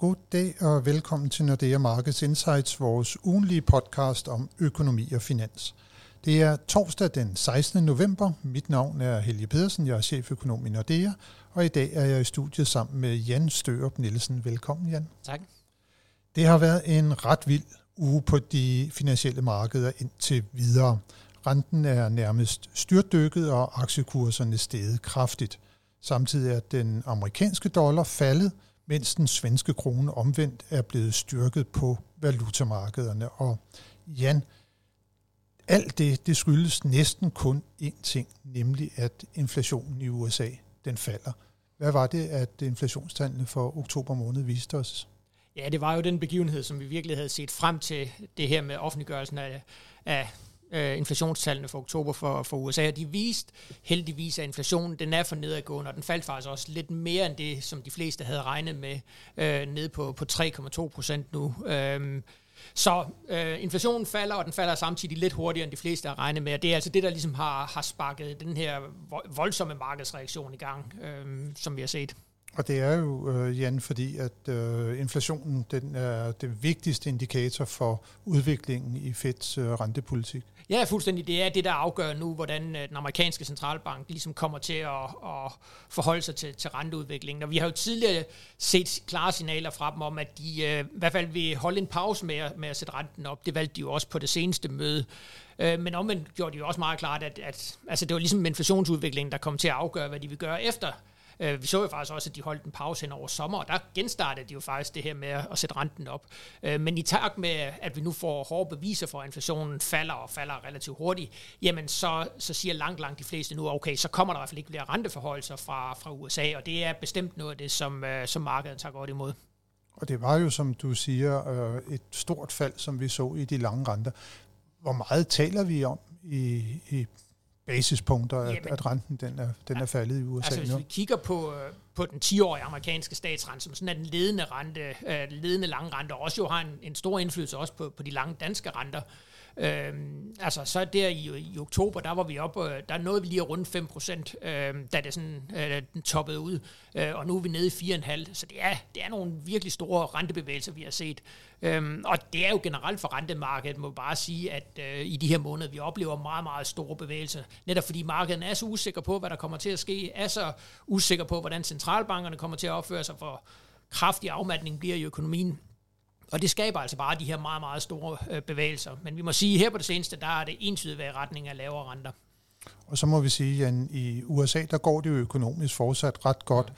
God dag og velkommen til Nordea Markets Insights, vores ugenlige podcast om økonomi og finans. Det er torsdag den 16. november. Mit navn er Helge Pedersen, jeg er cheføkonom i Nordea, og i dag er jeg i studiet sammen med Jan Størup Nielsen. Velkommen, Jan. Tak. Det har været en ret vild uge på de finansielle markeder indtil videre. Renten er nærmest styrtdykket, og aktiekurserne steget kraftigt. Samtidig er den amerikanske dollar faldet, mens den svenske krone omvendt er blevet styrket på valutamarkederne. Og Jan, alt det, det skyldes næsten kun én ting, nemlig at inflationen i USA, den falder. Hvad var det, at inflationstallene for oktober måned viste os? Ja, det var jo den begivenhed, som vi virkelig havde set frem til det her med offentliggørelsen af, af øh, inflationstallene for oktober for, for USA, de viste heldigvis, at inflationen den er for nedadgående, og den faldt faktisk også lidt mere end det, som de fleste havde regnet med, øh, ned på, på 3,2 procent nu. Øh, så øh, inflationen falder, og den falder samtidig lidt hurtigere, end de fleste har regnet med. Og det er altså det, der ligesom har, har sparket den her voldsomme markedsreaktion i gang, øh, som vi har set. Og det er jo, øh, Jan, fordi at øh, inflationen den er det vigtigste indikator for udviklingen i Feds øh, rentepolitik. Ja, fuldstændig. Det er det, der afgør nu, hvordan øh, den amerikanske centralbank ligesom kommer til at, at forholde sig til, til renteudviklingen. Og vi har jo tidligere set klare signaler fra dem om, at de øh, i hvert fald vil holde en pause med, med at sætte renten op. Det valgte de jo også på det seneste møde. Øh, men omvendt gjorde de jo også meget klart, at, at altså det var ligesom inflationsudviklingen, der kom til at afgøre, hvad de vil gøre efter Øh, vi så jo faktisk også, at de holdt en pause hen over sommer, og der genstartede de jo faktisk det her med at sætte renten op. Øh, men i takt med, at vi nu får hårde beviser for, at inflationen falder og falder relativt hurtigt, jamen så, så siger langt, langt de fleste nu, okay, så kommer der i hvert fald ikke flere renteforholdelser fra, fra USA, og det er bestemt noget af det, som, øh, som markedet tager godt imod. Og det var jo, som du siger, øh, et stort fald, som vi så i de lange renter. Hvor meget taler vi om i, i basispunkter, at, Jamen, at renten den er, den er faldet i USA altså, hvis nu. vi kigger på, øh, på den 10-årige amerikanske statsrente, som sådan er den ledende, rente, øh, ledende lange rente, og også jo har en, en stor indflydelse også på, på de lange danske renter, Øhm, altså så der i, i oktober, der var vi op, øh, der nåede vi lige rundt 5 procent, øh, da det sådan øh, den toppede ud, øh, og nu er vi nede i 4,5, så det er, det er nogle virkelig store rentebevægelser, vi har set. Øhm, og det er jo generelt for rentemarkedet, må bare sige, at øh, i de her måneder, vi oplever meget, meget store bevægelser, netop fordi markedet er så usikker på, hvad der kommer til at ske, er så usikker på, hvordan centralbankerne kommer til at opføre sig, for kraftig afmatning bliver i økonomien. Og det skaber altså bare de her meget, meget store øh, bevægelser. Men vi må sige, at her på det seneste, der er det entydigt været i retning af lavere renter. Og så må vi sige, at i USA, der går det jo økonomisk fortsat ret godt.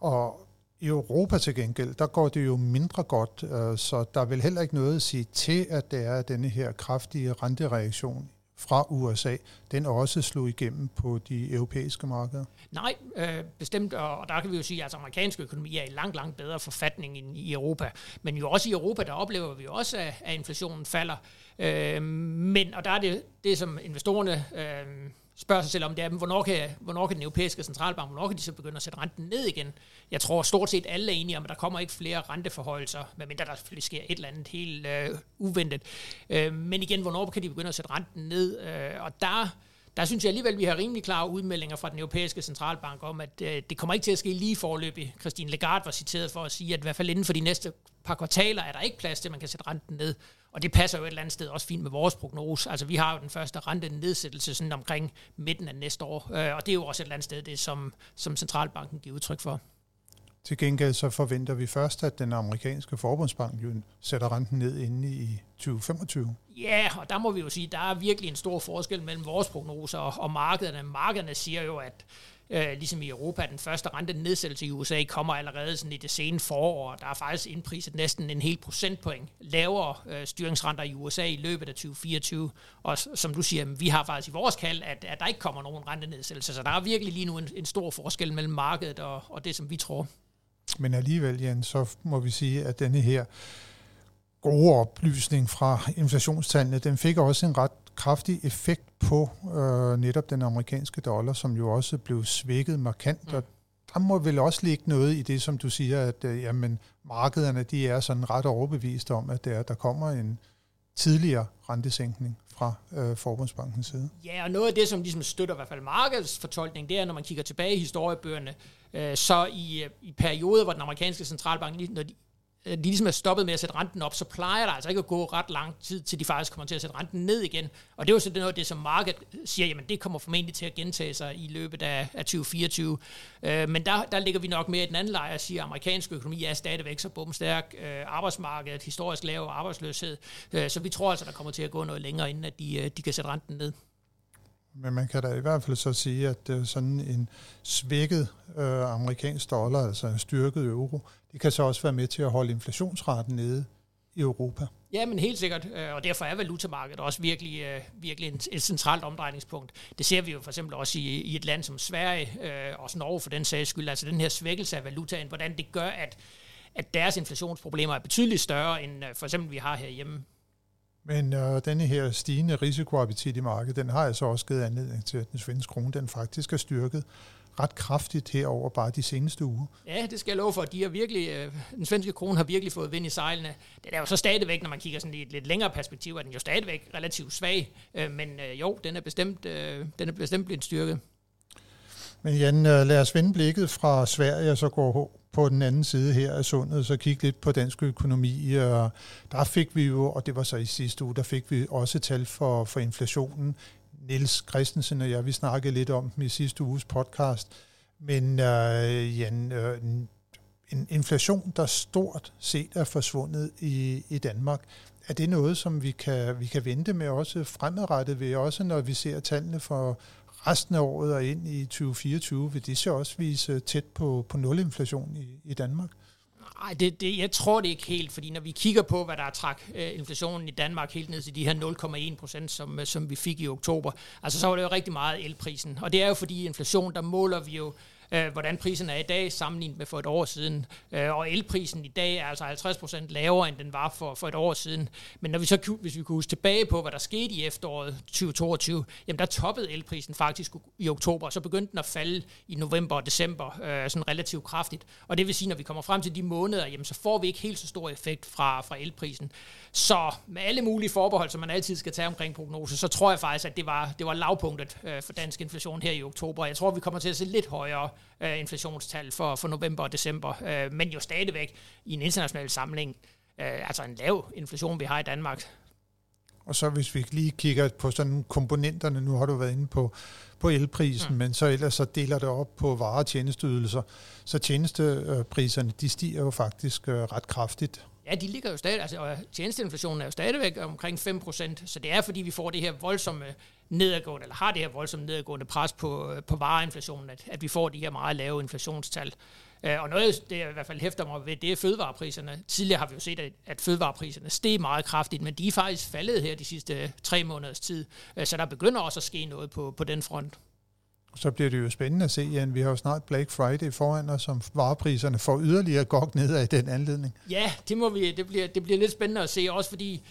Og i Europa til gengæld, der går det jo mindre godt, øh, så der er vel heller ikke noget at sige til, at det er denne her kraftige rentereaktion fra USA, den også slog igennem på de europæiske markeder? Nej, øh, bestemt, og der kan vi jo sige, at altså, amerikansk økonomi er i langt, langt bedre forfatning end i Europa. Men jo også i Europa, der oplever vi også, at, at inflationen falder. Øh, men, og der er det, det som investorerne... Øh, spørger sig selv om, det er, hvornår kan, hvornår kan den europæiske centralbank, hvornår kan de så begynde at sætte renten ned igen? Jeg tror stort set alle er enige om, at der kommer ikke flere renteforhøjelser, medmindre der selvfølgelig sker et eller andet helt øh, uventet. Øh, men igen, hvornår kan de begynde at sætte renten ned? Øh, og der der synes jeg alligevel, at vi har rimelig klare udmeldinger fra den europæiske centralbank om, at øh, det kommer ikke til at ske lige forløbig. Christine Lagarde var citeret for at sige, at i hvert fald inden for de næste par kvartaler er der ikke plads til, at man kan sætte renten ned. Og det passer jo et eller andet sted også fint med vores prognose. Altså vi har jo den første rentenedsættelse sådan omkring midten af næste år, øh, og det er jo også et eller andet sted det, som, som centralbanken giver udtryk for. Til gengæld så forventer vi først, at den amerikanske forbundsbank jo sætter renten ned inde i 2025. Ja, og der må vi jo sige, at der er virkelig en stor forskel mellem vores prognoser og, og markederne. Markederne siger jo, at øh, ligesom i Europa, den første rente nedsættelse i USA kommer allerede sådan i det sene forår. Der er faktisk indpriset næsten en hel procentpoint lavere øh, styringsrenter i USA i løbet af 2024. Og som du siger, vi har faktisk i vores kald, at, at der ikke kommer nogen rentenedsættelse. Så der er virkelig lige nu en, en stor forskel mellem markedet og, og det, som vi tror. Men alligevel, Jan, så må vi sige, at denne her gode oplysning fra inflationstallene, den fik også en ret kraftig effekt på øh, netop den amerikanske dollar, som jo også blev svækket markant. Mm. Og der må vel også ligge noget i det, som du siger, at øh, jamen, markederne de er sådan ret overbevist om, at der, der kommer en tidligere rentesænkning fra øh, Forbundsbankens side. Ja, og noget af det, som ligesom støtter i hvert fald markedsfortolkning, det er, når man kigger tilbage i historiebøgerne, øh, så i, øh, i perioder, hvor den amerikanske centralbank, når de Øh, de ligesom er stoppet med at sætte renten op, så plejer der altså ikke at gå ret lang tid, til de faktisk kommer til at sætte renten ned igen. Og det er jo sådan noget af det, som markedet siger, jamen det kommer formentlig til at gentage sig i løbet af, af 2024. Øh, men der, der ligger vi nok mere i den anden lejr og siger, at amerikansk økonomi er stadigvæk så bumstærk. Øh, arbejdsmarkedet, historisk lav arbejdsløshed. Øh, så vi tror altså, der kommer til at gå noget længere, inden at de, øh, de kan sætte renten ned. Men man kan da i hvert fald så sige, at øh, sådan en svækket øh, amerikansk dollar, altså en styrket euro, det kan så også være med til at holde inflationsraten nede i Europa. Ja, men helt sikkert, øh, og derfor er valutamarkedet også virkelig, øh, virkelig et centralt omdrejningspunkt. Det ser vi jo for eksempel også i, i et land som Sverige, øh, og også Norge for den sags skyld, altså den her svækkelse af valutaen, hvordan det gør, at, at deres inflationsproblemer er betydeligt større, end for eksempel vi har herhjemme. Men øh, denne her stigende risikoappetit i markedet, den har altså også givet anledning til, at den svenske krone, den faktisk er styrket ret kraftigt herover bare de seneste uger. Ja, det skal jeg love for. De har virkelig, øh, den svenske krone har virkelig fået vind i sejlene. Det er jo så stadigvæk, når man kigger sådan i et lidt længere perspektiv, er den jo stadigvæk relativt svag. Øh, men øh, jo, den er bestemt, øh, den er bestemt blevet styrket. Men Jan, øh, lad os vende blikket fra Sverige og så gå på den anden side her af sundet, så kigge lidt på dansk økonomi. Og der fik vi jo, og det var så i sidste uge, der fik vi også tal for, for inflationen. Niels Christensen og jeg, vi snakkede lidt om dem i sidste uges podcast. Men øh, Jan, øh, en inflation, der stort set er forsvundet i, i Danmark, er det noget, som vi kan, vi kan vente med også fremadrettet ved, også når vi ser tallene for resten af året og ind i 2024, vil det så også vise tæt på, på nulinflation i, i Danmark? Nej, det, det, jeg tror det ikke helt, fordi når vi kigger på, hvad der er træk øh, inflationen i Danmark helt ned til de her 0,1 procent, som, øh, som vi fik i oktober, altså så var det jo rigtig meget elprisen. Og det er jo fordi inflation, der måler vi jo øh, hvordan prisen er i dag sammenlignet med for et år siden. Øh, og elprisen i dag er altså 50% lavere, end den var for, for et år siden. Men når vi så, hvis vi kunne huske tilbage på, hvad der skete i efteråret 2022, jamen der toppede elprisen faktisk i oktober, og så begyndte den at falde i november og december øh, sådan relativt kraftigt. Og det vil sige, når vi kommer frem til de måneder, jamen så får vi ikke helt så stor effekt fra, fra elprisen. Så med alle mulige forbehold, som man altid skal tage omkring prognoser, så tror jeg faktisk, at det var, det var lavpunktet øh, for dansk inflation her i oktober. Jeg tror, vi kommer til at se lidt højere øh, inflationstal for, for november og december, øh, men jo stadigvæk i en international samling, øh, altså en lav inflation, vi har i Danmark. Og så hvis vi lige kigger på sådan komponenterne, nu har du været inde på, på elprisen, mm. men så ellers så deler det op på varer- og tjenesteydelser. Så tjenestepriserne, de stiger jo faktisk øh, ret kraftigt Ja, de ligger jo stadig, altså, og tjenesteinflationen er jo stadigvæk omkring 5%, så det er fordi, vi får det her voldsomme nedadgående, eller har det her voldsomme nedadgående pres på, øh, på vareinflationen, at, at vi får de her meget lave inflationstal. Øh, og noget, det jeg i hvert fald hæfter mig ved, det er fødevarepriserne. Tidligere har vi jo set, at fødevarepriserne steg meget kraftigt, men de er faktisk faldet her de sidste tre måneders tid. Øh, så der begynder også at ske noget på, på den front. Så bliver det jo spændende at se, Jan. Vi har jo snart Black Friday foran os, som varepriserne får yderligere godt ned af den anledning. Ja, det, må vi, det, bliver, det bliver lidt spændende at se, også fordi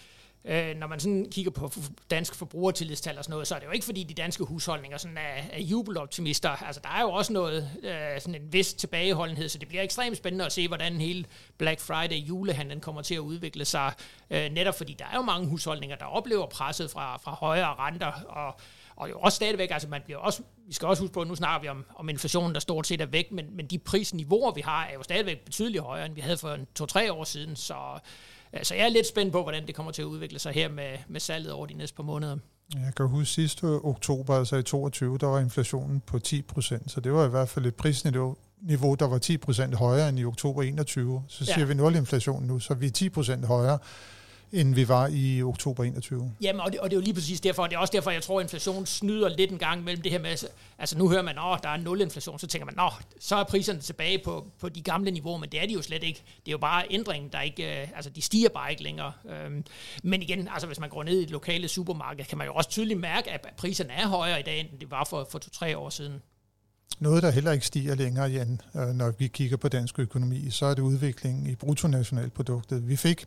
øh, når man sådan kigger på dansk forbrugertillidstal og sådan noget, så er det jo ikke fordi de danske husholdninger sådan er, er jubeloptimister. Altså der er jo også noget, øh, sådan en vis tilbageholdenhed, så det bliver ekstremt spændende at se, hvordan hele Black Friday julehandlen kommer til at udvikle sig. Øh, netop fordi der er jo mange husholdninger, der oplever presset fra, fra højere renter, og og jo også stadigvæk, altså man bliver også, vi skal også huske på, at nu snakker vi om, om inflationen, der stort set er væk, men, men de prisniveauer, vi har, er jo stadigvæk betydeligt højere, end vi havde for to-tre år siden, så, så jeg er lidt spændt på, hvordan det kommer til at udvikle sig her med, med salget over de næste par måneder. Jeg kan huske sidste oktober, altså i 22, der var inflationen på 10 procent, så det var i hvert fald et prisniveau, niveau, der var 10 procent højere end i oktober 21. Så siger ja. vi nulinflation nu, så vi er 10 procent højere end vi var i oktober 21. Jamen, og det, og det er jo lige præcis derfor, og det er også derfor, jeg tror, at inflation snyder lidt en gang mellem det her med, altså nu hører man, at der er nul inflation, så tænker man, at så er priserne tilbage på, på de gamle niveauer, men det er de jo slet ikke. Det er jo bare ændringen, der ikke, øh, altså de stiger bare ikke længere. Øhm, men igen, altså hvis man går ned i et lokale supermarked, kan man jo også tydeligt mærke, at priserne er højere i dag, end det var for, for to-tre år siden. Noget, der heller ikke stiger længere, Jan, øh, når vi kigger på dansk økonomi, så er det udviklingen i bruttonationalproduktet. Vi fik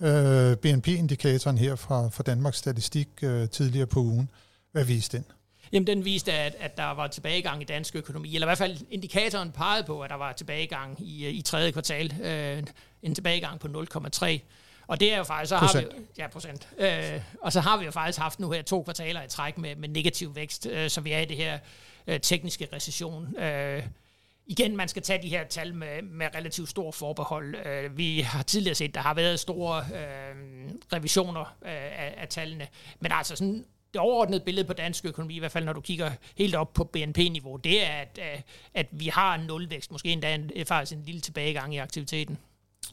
øh, BNP-indikatoren her fra, fra Danmarks Statistik øh, tidligere på ugen. Hvad viste den? Jamen, den viste, at, at der var tilbagegang i dansk økonomi, eller i hvert fald indikatoren pegede på, at der var tilbagegang i, i tredje kvartal, øh, en tilbagegang på 0,3. Og det er jo faktisk, så har vi, ja, procent. Øh, og så har vi jo faktisk haft nu her to kvartaler i træk med, med negativ vækst, øh, så vi er i det her øh, tekniske recession. Øh, igen, man skal tage de her tal med, med relativt stor forbehold. Øh, vi har tidligere set, der har været store øh, revisioner øh, af, af tallene, men altså sådan det overordnede billede på dansk økonomi, i hvert fald når du kigger helt op på BNP-niveau, det er, at, øh, at vi har en nulvækst, måske endda en, faktisk en lille tilbagegang i aktiviteten.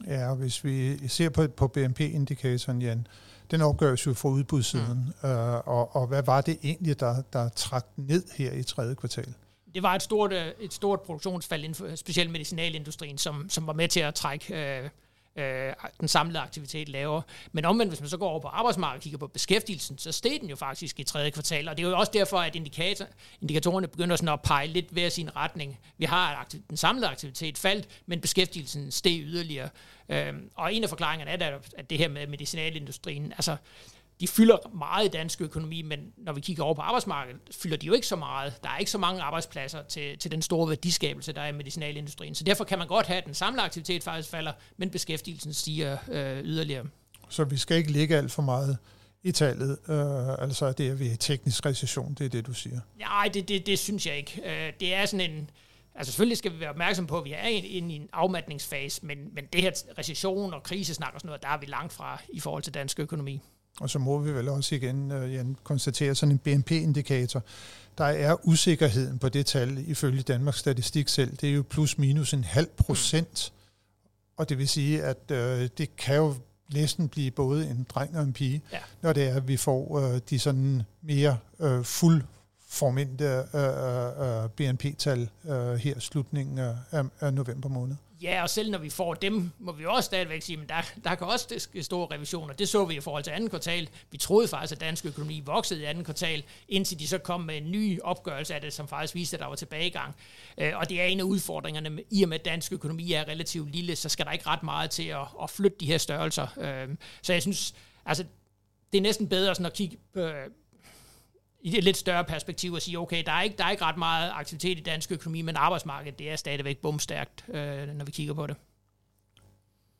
Ja, og hvis vi ser på, på BNP-indikatoren, Jan, den opgøres jo fra udbudssiden, mm. øh, og, og hvad var det egentlig, der, der trak ned her i tredje kvartal? Det var et stort, øh, et stort produktionsfald inden for øh, specielt medicinalindustrien, som, som var med til at trække øh, øh, den samlede aktivitet lavere. Men omvendt, hvis man så går over på arbejdsmarkedet og kigger på beskæftigelsen, så steg den jo faktisk i tredje kvartal, og det er jo også derfor, at indikator, indikatorerne begynder sådan at pege lidt hver sin retning. Vi har den samlede aktivitet faldt, men beskæftigelsen steg yderligere. Øh, og en af forklaringerne er, at det her med medicinalindustrien, altså de fylder meget i dansk økonomi, men når vi kigger over på arbejdsmarkedet, fylder de jo ikke så meget. Der er ikke så mange arbejdspladser til, til den store værdiskabelse, der er i medicinalindustrien. Så derfor kan man godt have, at den samlede aktivitet faktisk falder, men beskæftigelsen stiger øh, yderligere. Så vi skal ikke ligge alt for meget i tallet, øh, altså at det er ved teknisk recession, det er det, du siger? Nej, det, det, det synes jeg ikke. Øh, det er sådan en... Altså selvfølgelig skal vi være opmærksom på, at vi er inde i en afmatningsfase, men, men det her recession og krisesnak og sådan noget, der er vi langt fra i forhold til dansk økonomi. Og så må vi vel også igen uh, Jan, konstatere sådan en BNP-indikator. Der er usikkerheden på det tal ifølge Danmarks Statistik selv. Det er jo plus minus en halv procent. Og det vil sige, at uh, det kan jo næsten blive både en dreng og en pige, ja. når det er, at vi får uh, de sådan mere uh, fuld formente uh, uh, BNP-tal uh, her slutningen af, af november måned. Ja, og selv når vi får dem, må vi også stadigvæk sige, at der, der kan også ske store revisioner. Det så vi i forhold til anden kvartal. Vi troede faktisk, at dansk økonomi voksede i anden kvartal, indtil de så kom med en ny opgørelse af det, som faktisk viste, at der var tilbagegang. Øh, og det er en af udfordringerne, i og med at dansk økonomi er relativt lille, så skal der ikke ret meget til at, at flytte de her størrelser. Øh, så jeg synes, altså, det er næsten bedre sådan at kigge i et lidt større perspektiv at sige, okay, der er ikke, der er ikke ret meget aktivitet i dansk økonomi, men arbejdsmarkedet, det er stadigvæk bumstærkt, øh, når vi kigger på det.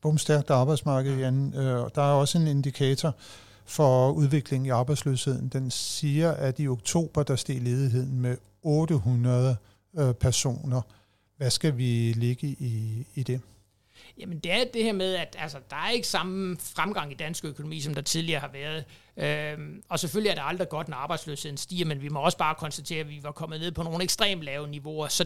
Bumstærkt arbejdsmarked, Jan. Øh, der er også en indikator for udviklingen i arbejdsløsheden. Den siger, at i oktober, der steg ledigheden med 800 øh, personer. Hvad skal vi ligge i, i det? Jamen det er det her med, at altså, der er ikke samme fremgang i dansk økonomi, som der tidligere har været. Øhm, og selvfølgelig er det aldrig godt, når arbejdsløsheden stiger, men vi må også bare konstatere, at vi var kommet ned på nogle ekstremt lave niveauer. Så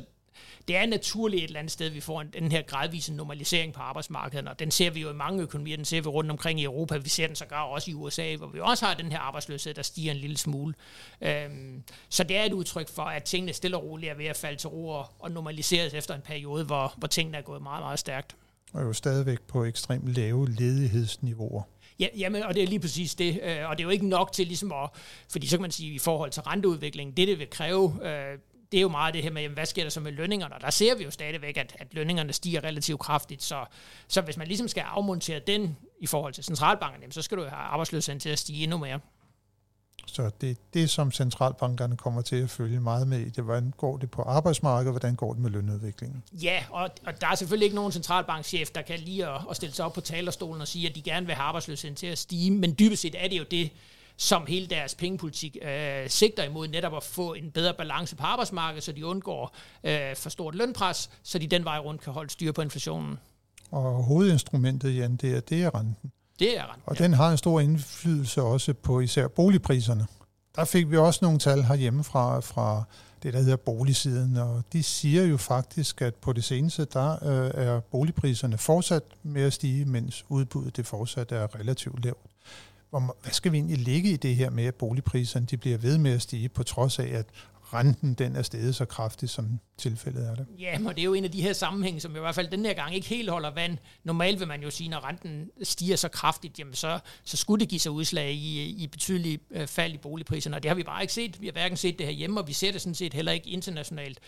det er naturligt et eller andet sted, vi får en, den her gradvise normalisering på arbejdsmarkedet, og den ser vi jo i mange økonomier, den ser vi rundt omkring i Europa, vi ser den sågar også i USA, hvor vi også har den her arbejdsløshed, der stiger en lille smule. Øhm, så det er et udtryk for, at tingene stille og roligt er ved at falde til ro og normaliseres efter en periode, hvor, hvor tingene er gået meget, meget stærkt og jo stadigvæk på ekstremt lave ledighedsniveauer. Ja, jamen, og det er lige præcis det. Øh, og det er jo ikke nok til ligesom at, fordi så kan man sige, i forhold til renteudviklingen, det det vil kræve, øh, det er jo meget det her med, jamen, hvad sker der så med lønningerne? Og der ser vi jo stadigvæk, at, at lønningerne stiger relativt kraftigt. Så, så hvis man ligesom skal afmontere den i forhold til centralbanken, så skal du have arbejdsløsheden til at stige endnu mere. Så det er det, som centralbankerne kommer til at følge meget med i. Det, hvordan går det på arbejdsmarkedet, hvordan går det med lønudviklingen? Ja, og, og der er selvfølgelig ikke nogen centralbankchef, der kan lige at, at stille sig op på talerstolen og sige, at de gerne vil have arbejdsløsheden til at stige. Men dybest set er det jo det, som hele deres pengepolitik øh, sigter imod, netop at få en bedre balance på arbejdsmarkedet, så de undgår øh, for stort lønpres, så de den vej rundt kan holde styr på inflationen. Og hovedinstrumentet, Jan, det er, det er renten. Det er ret. Og ja. den har en stor indflydelse også på især boligpriserne. Der fik vi også nogle tal herhjemme fra, fra det, der hedder boligsiden, og de siger jo faktisk, at på det seneste, der øh, er boligpriserne fortsat med at stige, mens udbuddet det fortsat er relativt lavt. Hvor, hvad skal vi egentlig ligge i det her med, at boligpriserne de bliver ved med at stige, på trods af, at renten den er steget så kraftigt, som tilfældet er det. Ja, og det er jo en af de her sammenhænge, som i hvert fald den her gang ikke helt holder vand. Normalt vil man jo sige, når renten stiger så kraftigt, jamen så, så skulle det give sig udslag i, i betydelige øh, fald i boligpriserne, og det har vi bare ikke set. Vi har hverken set det her hjemme, og vi ser det sådan set heller ikke internationalt.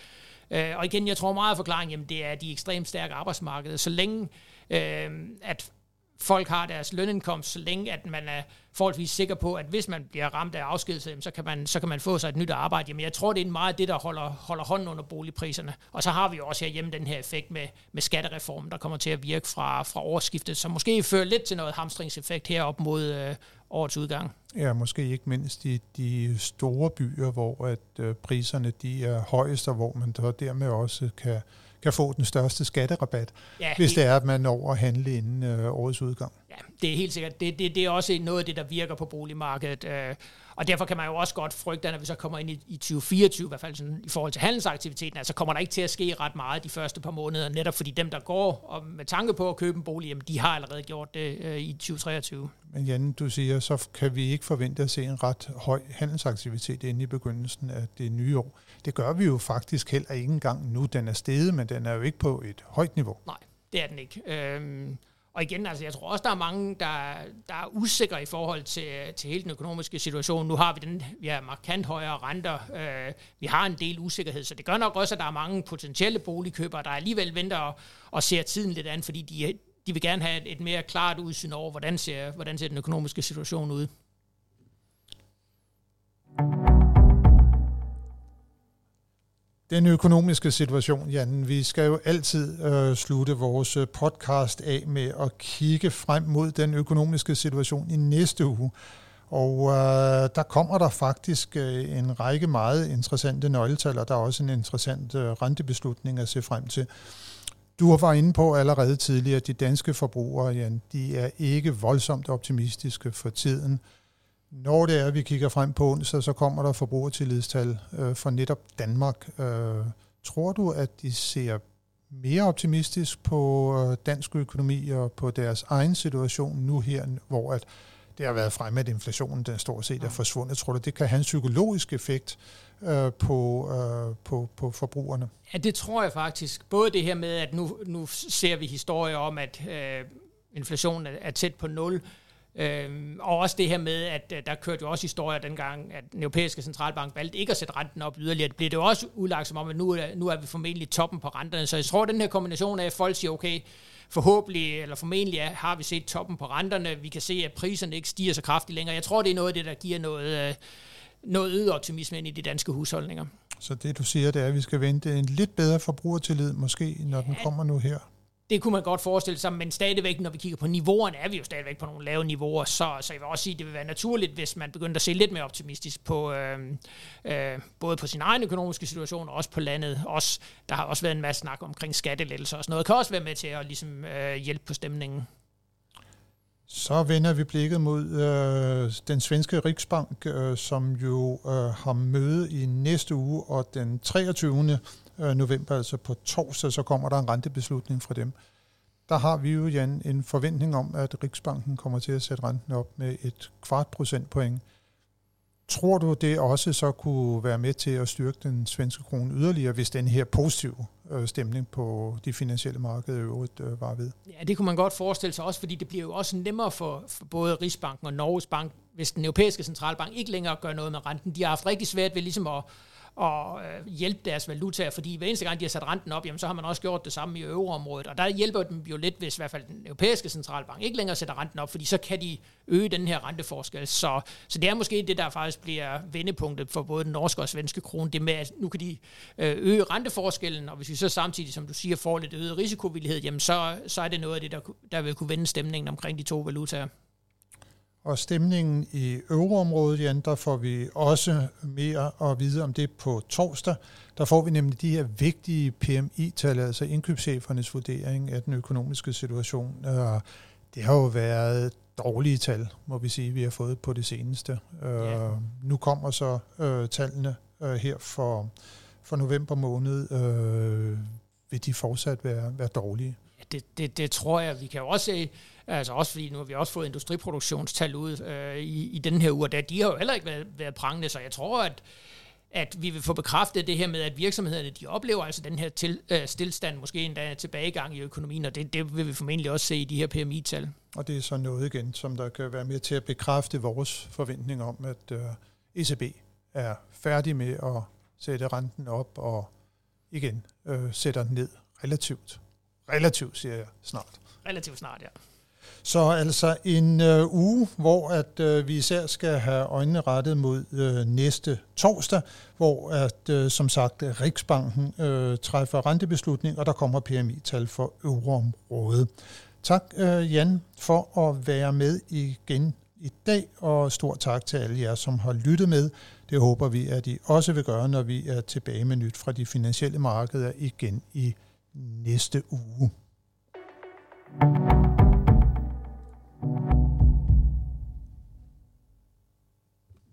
Øh, og igen, jeg tror meget af forklaringen, jamen det er de ekstremt stærke arbejdsmarkeder. Så længe øh, at folk har deres lønindkomst, så længe at man er forholdsvis sikker på, at hvis man bliver ramt af afskedelse, så kan man, så kan man få sig et nyt arbejde. Jamen jeg tror, det er meget det, der holder, holder hånden under boligpriserne. Og så har vi jo også herhjemme den her effekt med, med skattereformen, der kommer til at virke fra, fra årsskiftet, som måske fører lidt til noget hamstringseffekt her op mod øh, årets udgang. Ja, måske ikke mindst i de store byer, hvor at øh, priserne de er højest, og hvor man dermed også kan kan få den største skatterabat, ja, hvis det er, at man når at handle inden øh, årets udgang. Ja, det er helt sikkert. Det, det, det er også noget af det, der virker på boligmarkedet. Øh, og derfor kan man jo også godt frygte, at når vi så kommer ind i, i 2024, i hvert fald sådan, i forhold til handelsaktiviteten, altså kommer der ikke til at ske ret meget de første par måneder, netop fordi dem, der går og med tanke på at købe en bolig, jamen, de har allerede gjort det øh, i 2023. Men Jan, du siger, så kan vi ikke forvente at se en ret høj handelsaktivitet inde i begyndelsen af det nye år. Det gør vi jo faktisk heller ikke engang nu. Den er steget, men den er jo ikke på et højt niveau. Nej, det er den ikke. Øhm, og igen, altså, jeg tror også, der er mange, der, der er usikre i forhold til, til hele den økonomiske situation. Nu har vi den, vi har markant højere renter, øh, vi har en del usikkerhed, så det gør nok også, at der er mange potentielle boligkøbere, der alligevel venter og, og ser tiden lidt an, fordi de, de vil gerne have et, et mere klart udsyn over, hvordan ser, hvordan ser den økonomiske situation ud. Den økonomiske situation, Jan, vi skal jo altid øh, slutte vores øh, podcast af med at kigge frem mod den økonomiske situation i næste uge. Og øh, der kommer der faktisk øh, en række meget interessante nøgletal, og der er også en interessant øh, rentebeslutning at se frem til. Du var inde på allerede tidligere, at de danske forbrugere, Jan, de er ikke voldsomt optimistiske for tiden. Når det er, vi kigger frem på onsdag, så kommer der forbrugertillidstal øh, for netop Danmark. Øh, tror du, at de ser mere optimistisk på øh, dansk økonomi og på deres egen situation nu her, hvor at det har været fremme, at inflationen den stort set er forsvundet. Tror du, det kan have en psykologisk effekt øh, på, øh, på, på forbrugerne? Ja, det tror jeg faktisk. Både det her med, at nu, nu ser vi historier om, at øh, inflationen er, er tæt på nul, Øhm, og også det her med, at øh, der kørte jo også historier dengang, at den europæiske centralbank valgte ikke at sætte renten op yderligere. Det blev det også udlagt som om, at nu, er, nu er vi formentlig toppen på renterne. Så jeg tror, at den her kombination af, at folk siger, okay, forhåbentlig eller formentlig har vi set toppen på renterne. Vi kan se, at priserne ikke stiger så kraftigt længere. Jeg tror, det er noget af det, der giver noget, øh, noget øget optimisme ind i de danske husholdninger. Så det du siger, det er, at vi skal vente en lidt bedre forbrugertillid måske, når den kommer nu her? Det kunne man godt forestille sig, men stadigvæk, når vi kigger på niveauerne, er vi jo stadigvæk på nogle lave niveauer, så, så jeg vil også sige, at det vil være naturligt, hvis man begynder at se lidt mere optimistisk på øh, øh, både på sin egen økonomiske situation og også på landet. Også, der har også været en masse snak omkring skattelettelser og sådan noget, kan også være med til at ligesom, øh, hjælpe på stemningen. Så vender vi blikket mod øh, den svenske Riksbank, øh, som jo øh, har møde i næste uge, og den 23. Øh, november, altså på torsdag, så kommer der en rentebeslutning fra dem. Der har vi jo, Jan, en forventning om, at Riksbanken kommer til at sætte renten op med et kvart procentpoint. Tror du, det også så kunne være med til at styrke den svenske krone yderligere, hvis den her positive øh, stemning på de finansielle markeder øvrigt øh, var ved? Ja, det kunne man godt forestille sig også, fordi det bliver jo også nemmere for, for både Rigsbanken og Norges Bank, hvis den europæiske centralbank ikke længere gør noget med renten. De har haft rigtig svært ved ligesom at, og øh, hjælpe deres valutaer, fordi hver eneste gang, de har sat renten op, jamen, så har man også gjort det samme i euroområdet, og der hjælper dem jo lidt, hvis i hvert fald den europæiske centralbank ikke længere sætter renten op, fordi så kan de øge den her renteforskel. Så, så det er måske det, der faktisk bliver vendepunktet for både den norske og svenske krone, det med, at nu kan de øh, øge renteforskellen, og hvis vi så samtidig, som du siger, får lidt øget risikovillighed, jamen så, så er det noget af det, der, der vil kunne vende stemningen omkring de to valutaer. Og stemningen i euroområdet, Jan, der får vi også mere at vide om det på torsdag. Der får vi nemlig de her vigtige PMI-tal, altså indkøbschefernes vurdering af den økonomiske situation. Det har jo været dårlige tal, må vi sige, vi har fået på det seneste. Ja. Nu kommer så øh, tallene øh, her for, for november måned. Øh, vil de fortsat være, være dårlige? Ja, det, det, det tror jeg. Vi kan jo også se, Altså også fordi nu har vi også fået industriproduktionstal ud øh, i, i den her uge, og der, de har jo heller ikke været, været prangende, så jeg tror, at at vi vil få bekræftet det her med, at virksomhederne de oplever altså den her til, øh, stillstand, måske endda tilbagegang i økonomien, og det, det vil vi formentlig også se i de her PMI-tal. Og det er så noget igen, som der kan være med til at bekræfte vores forventning om, at øh, ECB er færdig med at sætte renten op og igen øh, sætter den ned relativt. Relativt, siger jeg snart. Relativt snart, ja. Så altså en øh, uge, hvor at øh, vi især skal have øjnene rettet mod øh, næste torsdag, hvor at øh, som sagt Riksbanken øh, træffer rentebeslutning, og der kommer PMI-tal for euroområdet. Tak øh, Jan for at være med igen i dag, og stor tak til alle jer, som har lyttet med. Det håber vi, at I også vil gøre, når vi er tilbage med nyt fra de finansielle markeder igen i næste uge. thank you